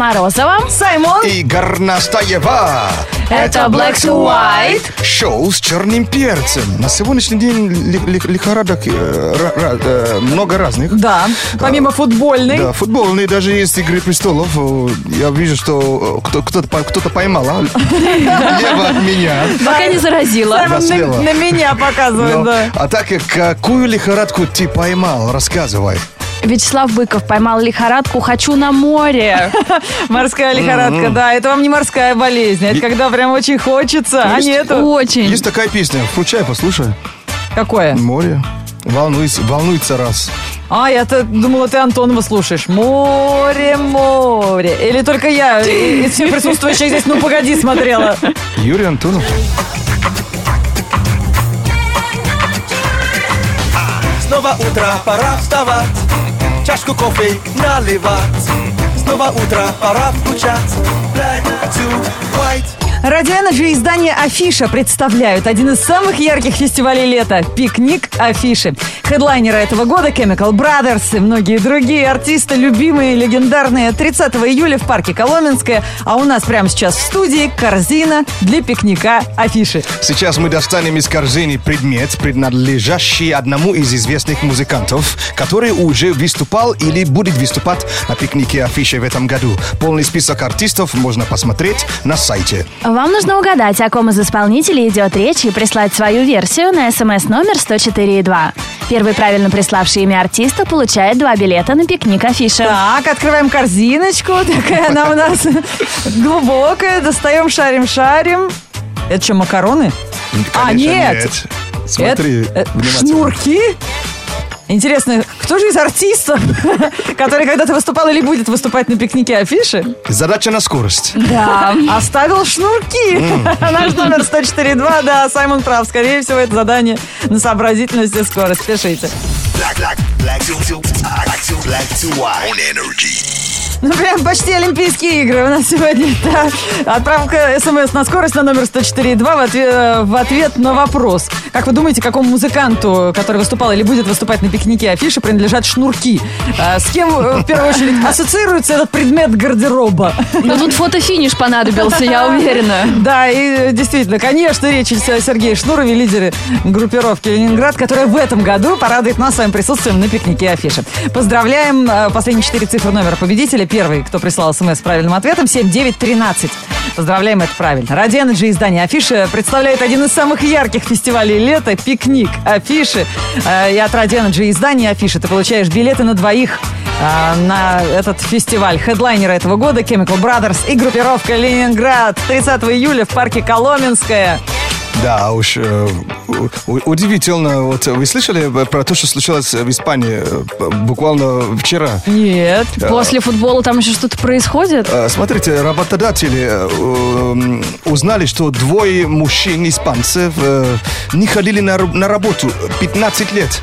Морозова. Саймон. И Горностаева. Это Black to White. Шоу с черным перцем. На сегодняшний день ли- ли- лихорадок э, э, много разных. Да, помимо футбольной. Да, футбольные даже есть «Игры престолов». Э, Я вижу, что кто- кто-то по- кто-то поймал, а? Лево от меня. Пока не заразила. На, меня показывает, Но- да. А так, какую лихорадку ты поймал? Рассказывай. Вячеслав Быков поймал лихорадку «Хочу на море». Морская лихорадка, да, это вам не морская болезнь, это когда прям очень хочется, а Есть- нету. Очень. Есть такая песня. Включай, послушай. Какое? Море. Волнуется, волнуется раз. А, я-то думала, ты Антонова слушаешь. Море, море. Или только я и- из всех присутствующих здесь, ну погоди, смотрела. Юрий Антонов. Снова утро, пора вставать, чашку кофе наливать. Снова утро, пора включать. Black to white. Ради Energy и издание Афиша представляют один из самых ярких фестивалей лета – пикник Афиши. Хедлайнеры этого года Chemical Brothers и многие другие артисты, любимые, легендарные. 30 июля в парке Коломенское, а у нас прямо сейчас в студии корзина для пикника Афиши. Сейчас мы достанем из корзины предмет, принадлежащий одному из известных музыкантов, который уже выступал или будет выступать на пикнике афиши в этом году. Полный список артистов можно посмотреть на сайте. Вам нужно угадать, о ком из исполнителей идет речь и прислать свою версию на смс номер 104.2. Первый правильно приславший имя артиста получает два билета на пикник афиши. Так, открываем корзиночку. Такая она у нас глубокая. Достаем, шарим, шарим. Это что, макароны? А, Конечно, нет. Смотри, Это, э, шнурки? Интересно, кто же из артистов, который когда-то выступал или будет выступать на пикнике афиши, Задача на скорость. Да. оставил шнурки? Наш номер 104.2, да, Саймон прав. Скорее всего, это задание на сообразительность и скорость. Пишите. Black, black, black to, black to, black to white. On energy. Ну, прям почти Олимпийские игры у нас сегодня. Да. Отправка смс на скорость на номер 104.2 в ответ, в ответ на вопрос. Как вы думаете, какому музыканту, который выступал или будет выступать на пикнике афиши, принадлежат шнурки? А, С кем, э, в первую очередь, ассоциируется этот предмет гардероба? Но тут фотофиниш понадобился, я уверена. Да, и э, действительно, конечно, речь идет о Сергее Шнурове, лидере группировки «Ленинград», которая в этом году порадует нас своим присутствием на пикнике афиши. Поздравляем э, последние четыре цифры номера победителя. Первый, кто прислал смс с правильным ответом, 7913. Поздравляем, это правильно. Ради Energy издание Афиши представляет один из самых ярких фестивалей лета – пикник Афиши. Э, И от Ради Energy издания Афиши ты получаешь билеты на двоих а, на этот фестиваль. Хедлайнеры этого года Chemical Brothers и группировка Ленинград. 30 июля в парке Коломенское. Да, уж э, удивительно. Вот вы слышали про то, что случилось в Испании э, буквально вчера? Нет. После футбола там еще что-то происходит? Э, Смотрите, работодатели э, узнали, что двое мужчин испанцев э, не ходили на, на работу 15 лет.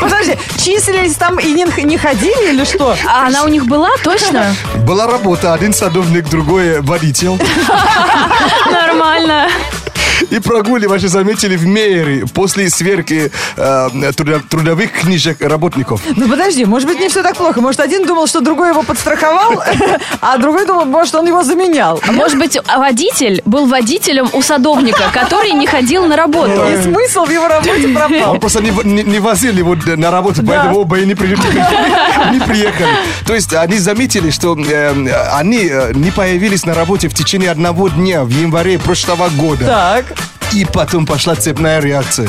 Подожди, числились там и не, не ходили или что? А она у них была, точно? Была работа, один садовник, другой водитель. Нормально. И прогули, же заметили в Мейере после сверки э, трудо- трудовых книжек работников. Ну подожди, может быть не все так плохо. Может один думал, что другой его подстраховал, а другой думал, может он его заменял. А Может быть, водитель был водителем у садовника, который не ходил на работу. И смысл в его работе пропал. Он просто не, в- не- не возил его на работу, поэтому оба и не, при- не приехали. То есть они заметили, что э, они э, не появились на работе в течение одного дня в январе прошлого года. Так. И потом пошла цепная реакция.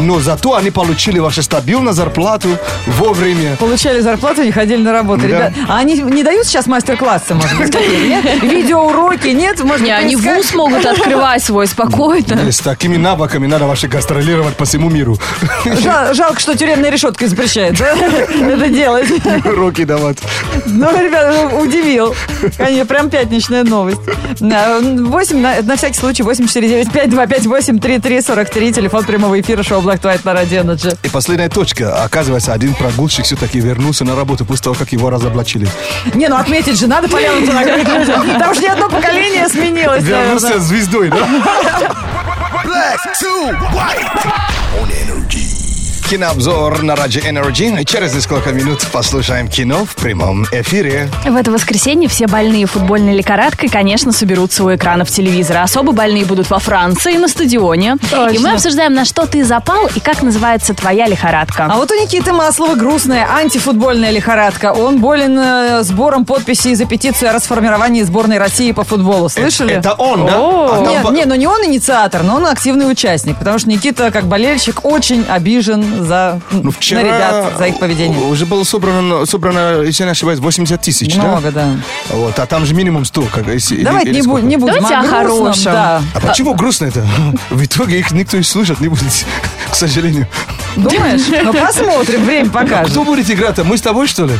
Но зато они получили вашу стабильную зарплату вовремя. Получали зарплату, не ходили на работу. Да. Ребят, а они не дают сейчас мастер-классы, может быть, нет? Видеоуроки, нет? Может Не, они вуз могут открывать свой спокойно. С такими навыками надо вообще гастролировать по всему миру. Жал- жалко, что тюремная решетка запрещает да? это делать. Уроки давать. Ну, ребята, ну, удивил. Конечно, прям пятничная новость. На 8, на, на всякий случай, 849-5258-3343, телефон прямого эфира шоу Black White на Радио Energy. И последняя точка. Оказывается, один прогульщик все-таки вернулся на работу после того, как его разоблачили. Не, ну отметить же надо полянку накрыть. Потому что ни одно поколение сменилось, Вернулся звездой, да? Black to white. On energy. Кинообзор на Раджи Energy. Через несколько минут послушаем кино в прямом эфире. В это воскресенье все больные футбольной лихорадкой, конечно, соберутся у экранов телевизора. Особо больные будут во Франции, на стадионе. Точно. И мы обсуждаем, на что ты запал и как называется твоя лихорадка. А вот у Никиты Маслова грустная антифутбольная лихорадка. Он болен э, сбором подписей за петицию о расформировании сборной России по футболу. Слышали? Это он, да? А там Нет, во- не, ну не он инициатор, но он активный участник, потому что Никита, как болельщик, очень обижен за, Ну, вчера на ребят, за их поведение. Уже было собрано, собрано, если не ошибаюсь, 80 тысяч, да? Много, да. Вот, а там же минимум 100. Как, если, Давайте или не, бу- сколько? не будем Давайте о хорошем. Да. А почему грустно это? В итоге их никто и слушать не будет, к сожалению. Думаешь? Ну посмотрим, время покажет. Кто будет играть-то? Мы с тобой, что ли?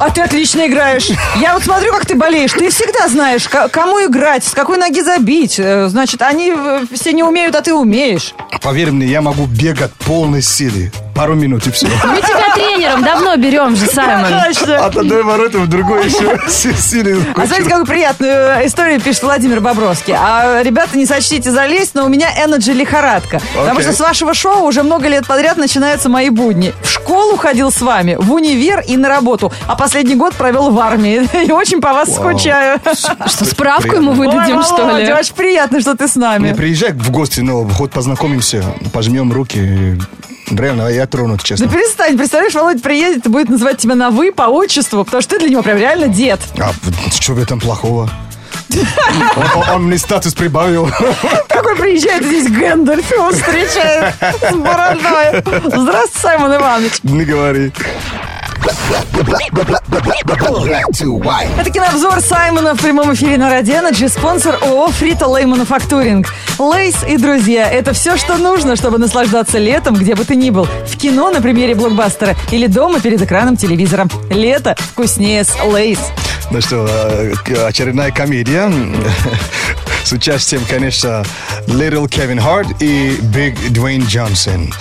А ты отлично играешь. Я вот смотрю, как ты болеешь. Ты всегда знаешь, ко- кому играть, с какой ноги забить. Э, Значит, они э, все не умеют, а ты умеешь. Поверь мне, я могу бегать полной силы. Пару минут и все. Мы тебя тренером давно берем же, Саймон. Точно. От одной ворота в другой еще силы. А знаете, какую приятную э, историю пишет Владимир Бобровский? А, ребята, не сочтите залезть, но у меня энерджи лихорадка. Потому что с вашего шоу уже много лет подряд начинаются мои будни. В школу ходил с вами, в универ и на работу. А последний год провел в армии. И очень по вас скучаю. Что, справку ему выдадим, что ли? Очень приятно, что ты с Не нами. приезжай в гости, но хоть познакомимся, пожмем руки. Реально, я тронут, Да честно. перестань, представляешь, Володя приедет и будет называть тебя на «вы» по отчеству, потому что ты для него прям реально дед. А что в этом плохого? Он, он- мне статус прибавил. Какой приезжает здесь Гэндальф, его встречает с бородой. Здравствуйте, Саймон Иванович. Не говори. Это кинообзор Саймона в прямом эфире на Радио Energy, спонсор ООО «Frito Lay Manufacturing». Lay's и друзья – это все, что нужно, чтобы наслаждаться летом, где бы ты ни был. В кино на премьере блокбастера или дома перед экраном телевизора. Лето вкуснее с Lay's. Ну что, э, очередная комедия с участием, конечно, Little Кевин Харт и Big Дуэйн Джонсон.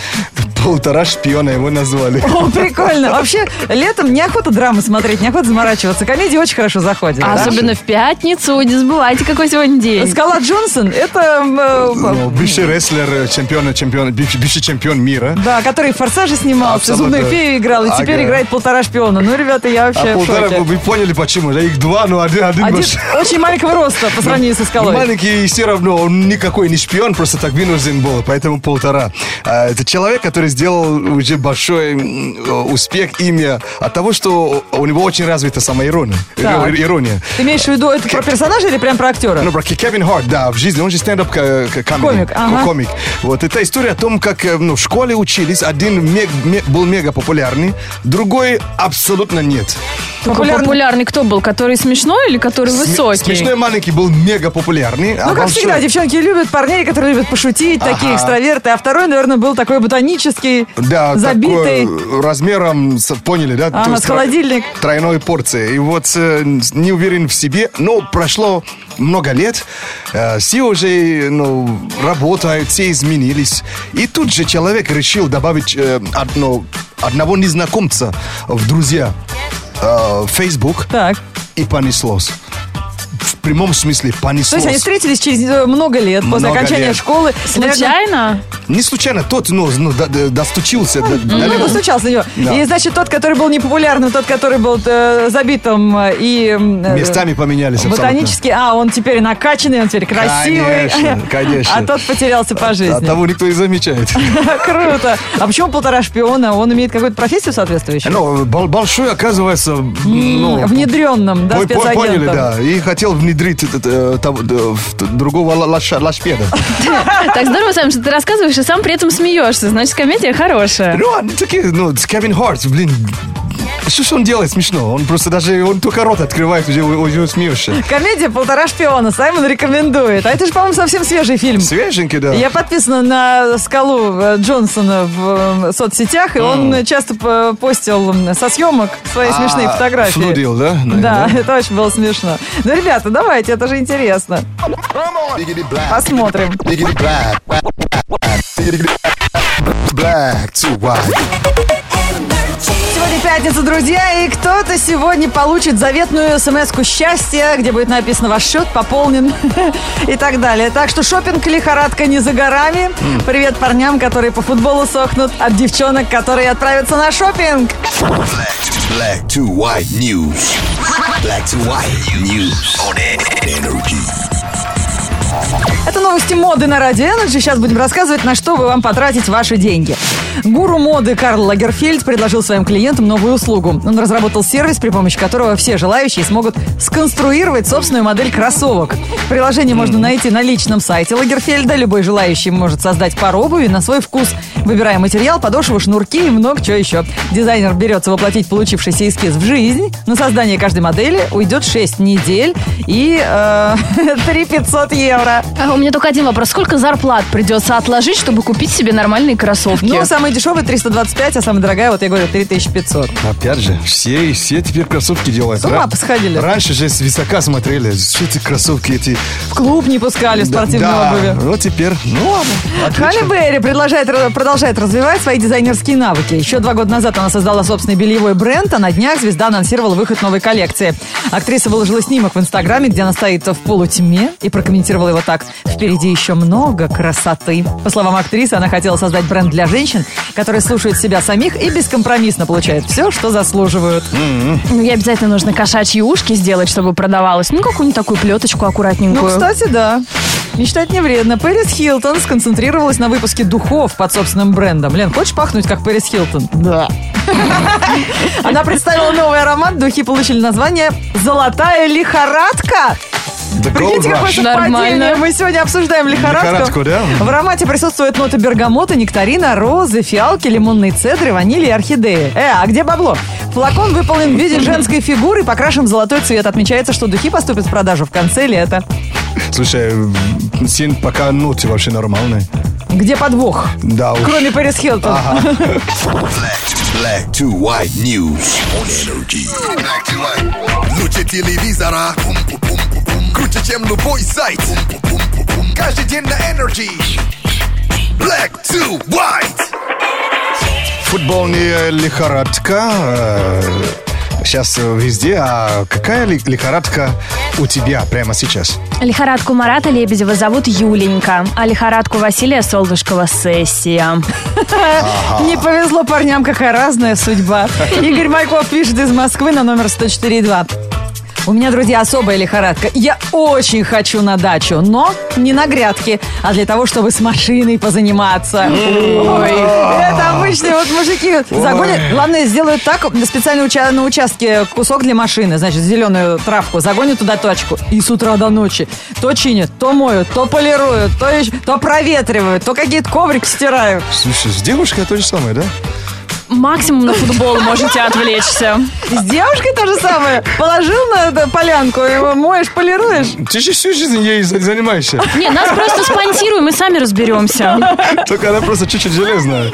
Полтора шпиона его назвали. О, прикольно. Вообще, летом неохота драмы смотреть, неохота заморачиваться. Комедии очень хорошо заходят. А да? Особенно в пятницу. Не забывайте, какой сегодня день. Скала Джонсон – это, э, Ну, бывший рестлер, э, чемпион, чемпион, бывший, чемпион мира. да, который в «Форсаже» снимался, Абсолютно. «Зубную фею» играл, и теперь играет полтора шпиона. Ну, ребята, я вообще А в полтора, шоке. вы поняли почему? Да их два, но один, один, Один больше. очень маленького роста по сравнению со скалой. Маленький и все равно он никакой не шпион, просто так вынужден был, поэтому полтора. А, Это человек, который сделал уже большой э, успех, имя от того, что у него очень развита самоирония. Так. Ир- Ирония. Ты имеешь в виду это про персонажа или прям про актера? Ну, про Кевин Харт, да, в жизни, он же стендап ка- комик. Ага. комик. Вот, это история о том, как э, ну, в школе учились, один мег- ме- был мега популярный, другой абсолютно нет. Популярный. популярный кто был? Который смешной или который Сме- высокий? Смешной маленький был мега популярный. а Ну, как большой- всегда, девчонки любят парней, которые любят пошутить, такие экстраверты. А второй, наверное, был такой ботанический, Да, забитый. такой размером, поняли, да? Ага, То с холодильник. тро- Тройной порции. И вот э, не уверен в себе, но прошло много лет, э, все уже ну, работают, все изменились. И тут же человек решил добавить э, одно, одного незнакомца в друзья в Facebook Так. и понеслось. В прямом смысле То понеслось. есть они встретились через много лет после Много окончания лет. школы. Случайно? Не случайно тот ну, ну, до- до- достучился. до- до Ну, него. постучался на него. Да. И, значит, тот, который был непопулярным, тот, который был э, забитым э, и... э, Местами поменялись абсолютно. Ботанический, а, он теперь накачанный, он теперь красивый. Конечно, конечно. А тот потерялся по А жизни. того никто и замечает. Круто. А почему полтора шпиона? Он имеет какую-то профессию соответствующую? Ну, большой, оказывается, ну, Внедренным, да, спецагентом. поняли, да. И хотел внедрить э, другого лошпеда. Так здорово, Сам, что ты рассказываешь и сам при этом смеешься. Значит, комедия хорошая. Ну, они такие, ну, с Кевин Харт, блин, что ж он делает смешно? Он просто даже, он только рот открывает, уже, уже смеешься. Комедия «Полтора шпиона». Саймон рекомендует. А это же, по-моему, совсем свежий фильм. Свеженький, да. Я подписана на скалу э, Джонсона в э, соцсетях, и он часто п- постил со съемок свои А, смешные фотографии. флудил, да? Да, это очень было смешно. Ну, ребята, давайте, это же интересно. Посмотрим. Black to white. Сегодня пятница, друзья, и кто-то сегодня получит заветную смс-ку счастья, где будет написано «Ваш счет пополнен» и так далее. Так что шопинг лихорадка не за горами. Привет парням, которые по футболу сохнут, от девчонок, которые отправятся на шопинг. Black to white news. Black to white news on energy. Новости моды на Радио Energy. Сейчас будем рассказывать, на что вы вам потратить ваши деньги. Гуру моды Карл Лагерфельд предложил своим клиентам новую услугу. Он разработал сервис, при помощи которого все желающие смогут сконструировать собственную модель кроссовок. Приложение можно найти на личном сайте Лагерфельда. Любой желающий может создать пару обуви на свой вкус, выбирая материал, подошву, шнурки и много чего еще. Дизайнер берется воплотить получившийся эскиз в жизнь. На создание каждой модели уйдет 6 недель и э, 3 500 евро. А у меня только один вопрос. Сколько зарплат придется отложить, чтобы купить себе нормальные кроссовки? Ну, самая дешевая 325, а самая дорогая, вот я говорю, 3500. Опять же, все, все теперь кроссовки делают. С ума Ра- посходили. Раньше же с высока смотрели, что эти кроссовки эти. В клуб не пускали в спортивной да, обуви. вот теперь, ну ладно. отлично. Халли Берри продолжает, продолжает развивать свои дизайнерские навыки. Еще два года назад она создала собственный бельевой бренд, а на днях звезда анонсировала выход новой коллекции. Актриса выложила снимок в Инстаграме, где она стоит в полутьме и прокомментировала его так. Впереди еще много красоты. По словам актрисы, она хотела создать бренд для женщин, которые слушают себя самих и бескомпромиссно получают все, что заслуживают. Ну, ей обязательно нужно кошачьи ушки сделать, чтобы продавалось. Ну, какую-нибудь такую плеточку аккуратненькую. Ну, кстати, да. Мечтать не вредно. Пэрис Хилтон сконцентрировалась на выпуске духов под собственным брендом. Лен, хочешь пахнуть, как Пэрис Хилтон? Да. Она представила новый аромат. Духи получили название «Золотая лихорадка». The Прикиньте, какое Rush. Нормально. совпадение. Мы сегодня обсуждаем лихорадку. Лихорадку, да? В аромате присутствуют ноты бергамота, нектарина, розы, фиалки, лимонной цедры, ванили и орхидеи. Э, а где бабло? Флакон выполнен в виде женской фигуры покрашен в золотой цвет. Отмечается, что духи поступят в продажу в конце лета. Слушай, син пока ноты вообще нормальные. Где подвох? Да уж. Кроме Пэрис Хилтон. Black to white news on energy. Black to white. Лучше телевизора. Круче, чем любой сайт. Каждый день на energy. Black to white. Футбольная лихорадка. Сейчас везде. А какая ли- лихорадка у тебя прямо сейчас? Лихорадку Марата Лебедева зовут Юленька, а лихорадку Василия Солнышкова Сессия. Не повезло парням, какая разная судьба. Игорь Майков пишет из Москвы на номер 104.2. У меня, друзья, особая лихорадка. Я очень хочу на дачу, но не на грядке, а для того, чтобы с машиной позаниматься. Ой, это обычные вот мужики загонят. Главное, сделают так, специально уча- на участке кусок для машины, значит, зеленую травку, загонят туда тачку. И с утра до ночи то чинят, то моют, то полируют, то, еще- то проветривают, то какие-то коврики стирают. Слушай, с девушкой то же самое, да? Максимум на футбол можете отвлечься. С девушкой то же самое. Положил на эту полянку, его моешь, полируешь. Ты же всю жизнь ей за- занимаешься. Не, нас просто спонсируем, мы сами разберемся. Только она просто чуть-чуть железная.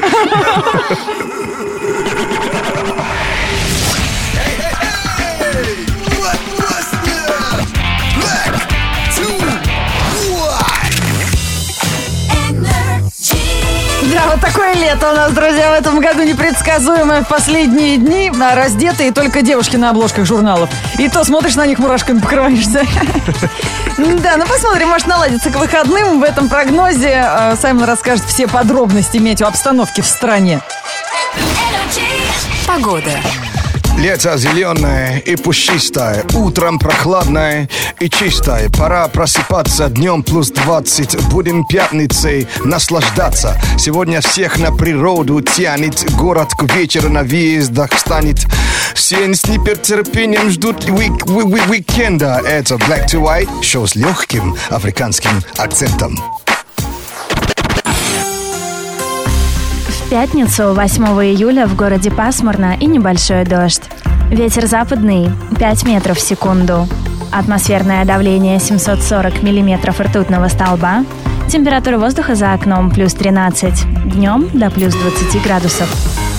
Такое лето у нас, друзья, в этом году непредсказуемое в последние дни. а, Раздетые только девушки на обложках журналов. И то смотришь на них, мурашками покрываешься. Да, ну посмотрим, может наладится к выходным. В этом прогнозе э, Саймон расскажет все подробности метеообстановки в стране. Погода. Лето зеленое и пушистое, утром прохладное и чистое. Пора просыпаться днем плюс 20. Будем пятницей наслаждаться. Сегодня всех на природу тянет. Город к вечеру на въездах станет. Все с нетерпением ждут уик- уи- уи- уикенда. Это Black to White, шоу с легким африканским акцентом. Пятницу, 8 июля, в городе пасмурно и небольшой дождь. Ветер западный 5 метров в секунду. Атмосферное давление 740 миллиметров ртутного столба. Температура воздуха за окном плюс 13. Днем до плюс 20 градусов.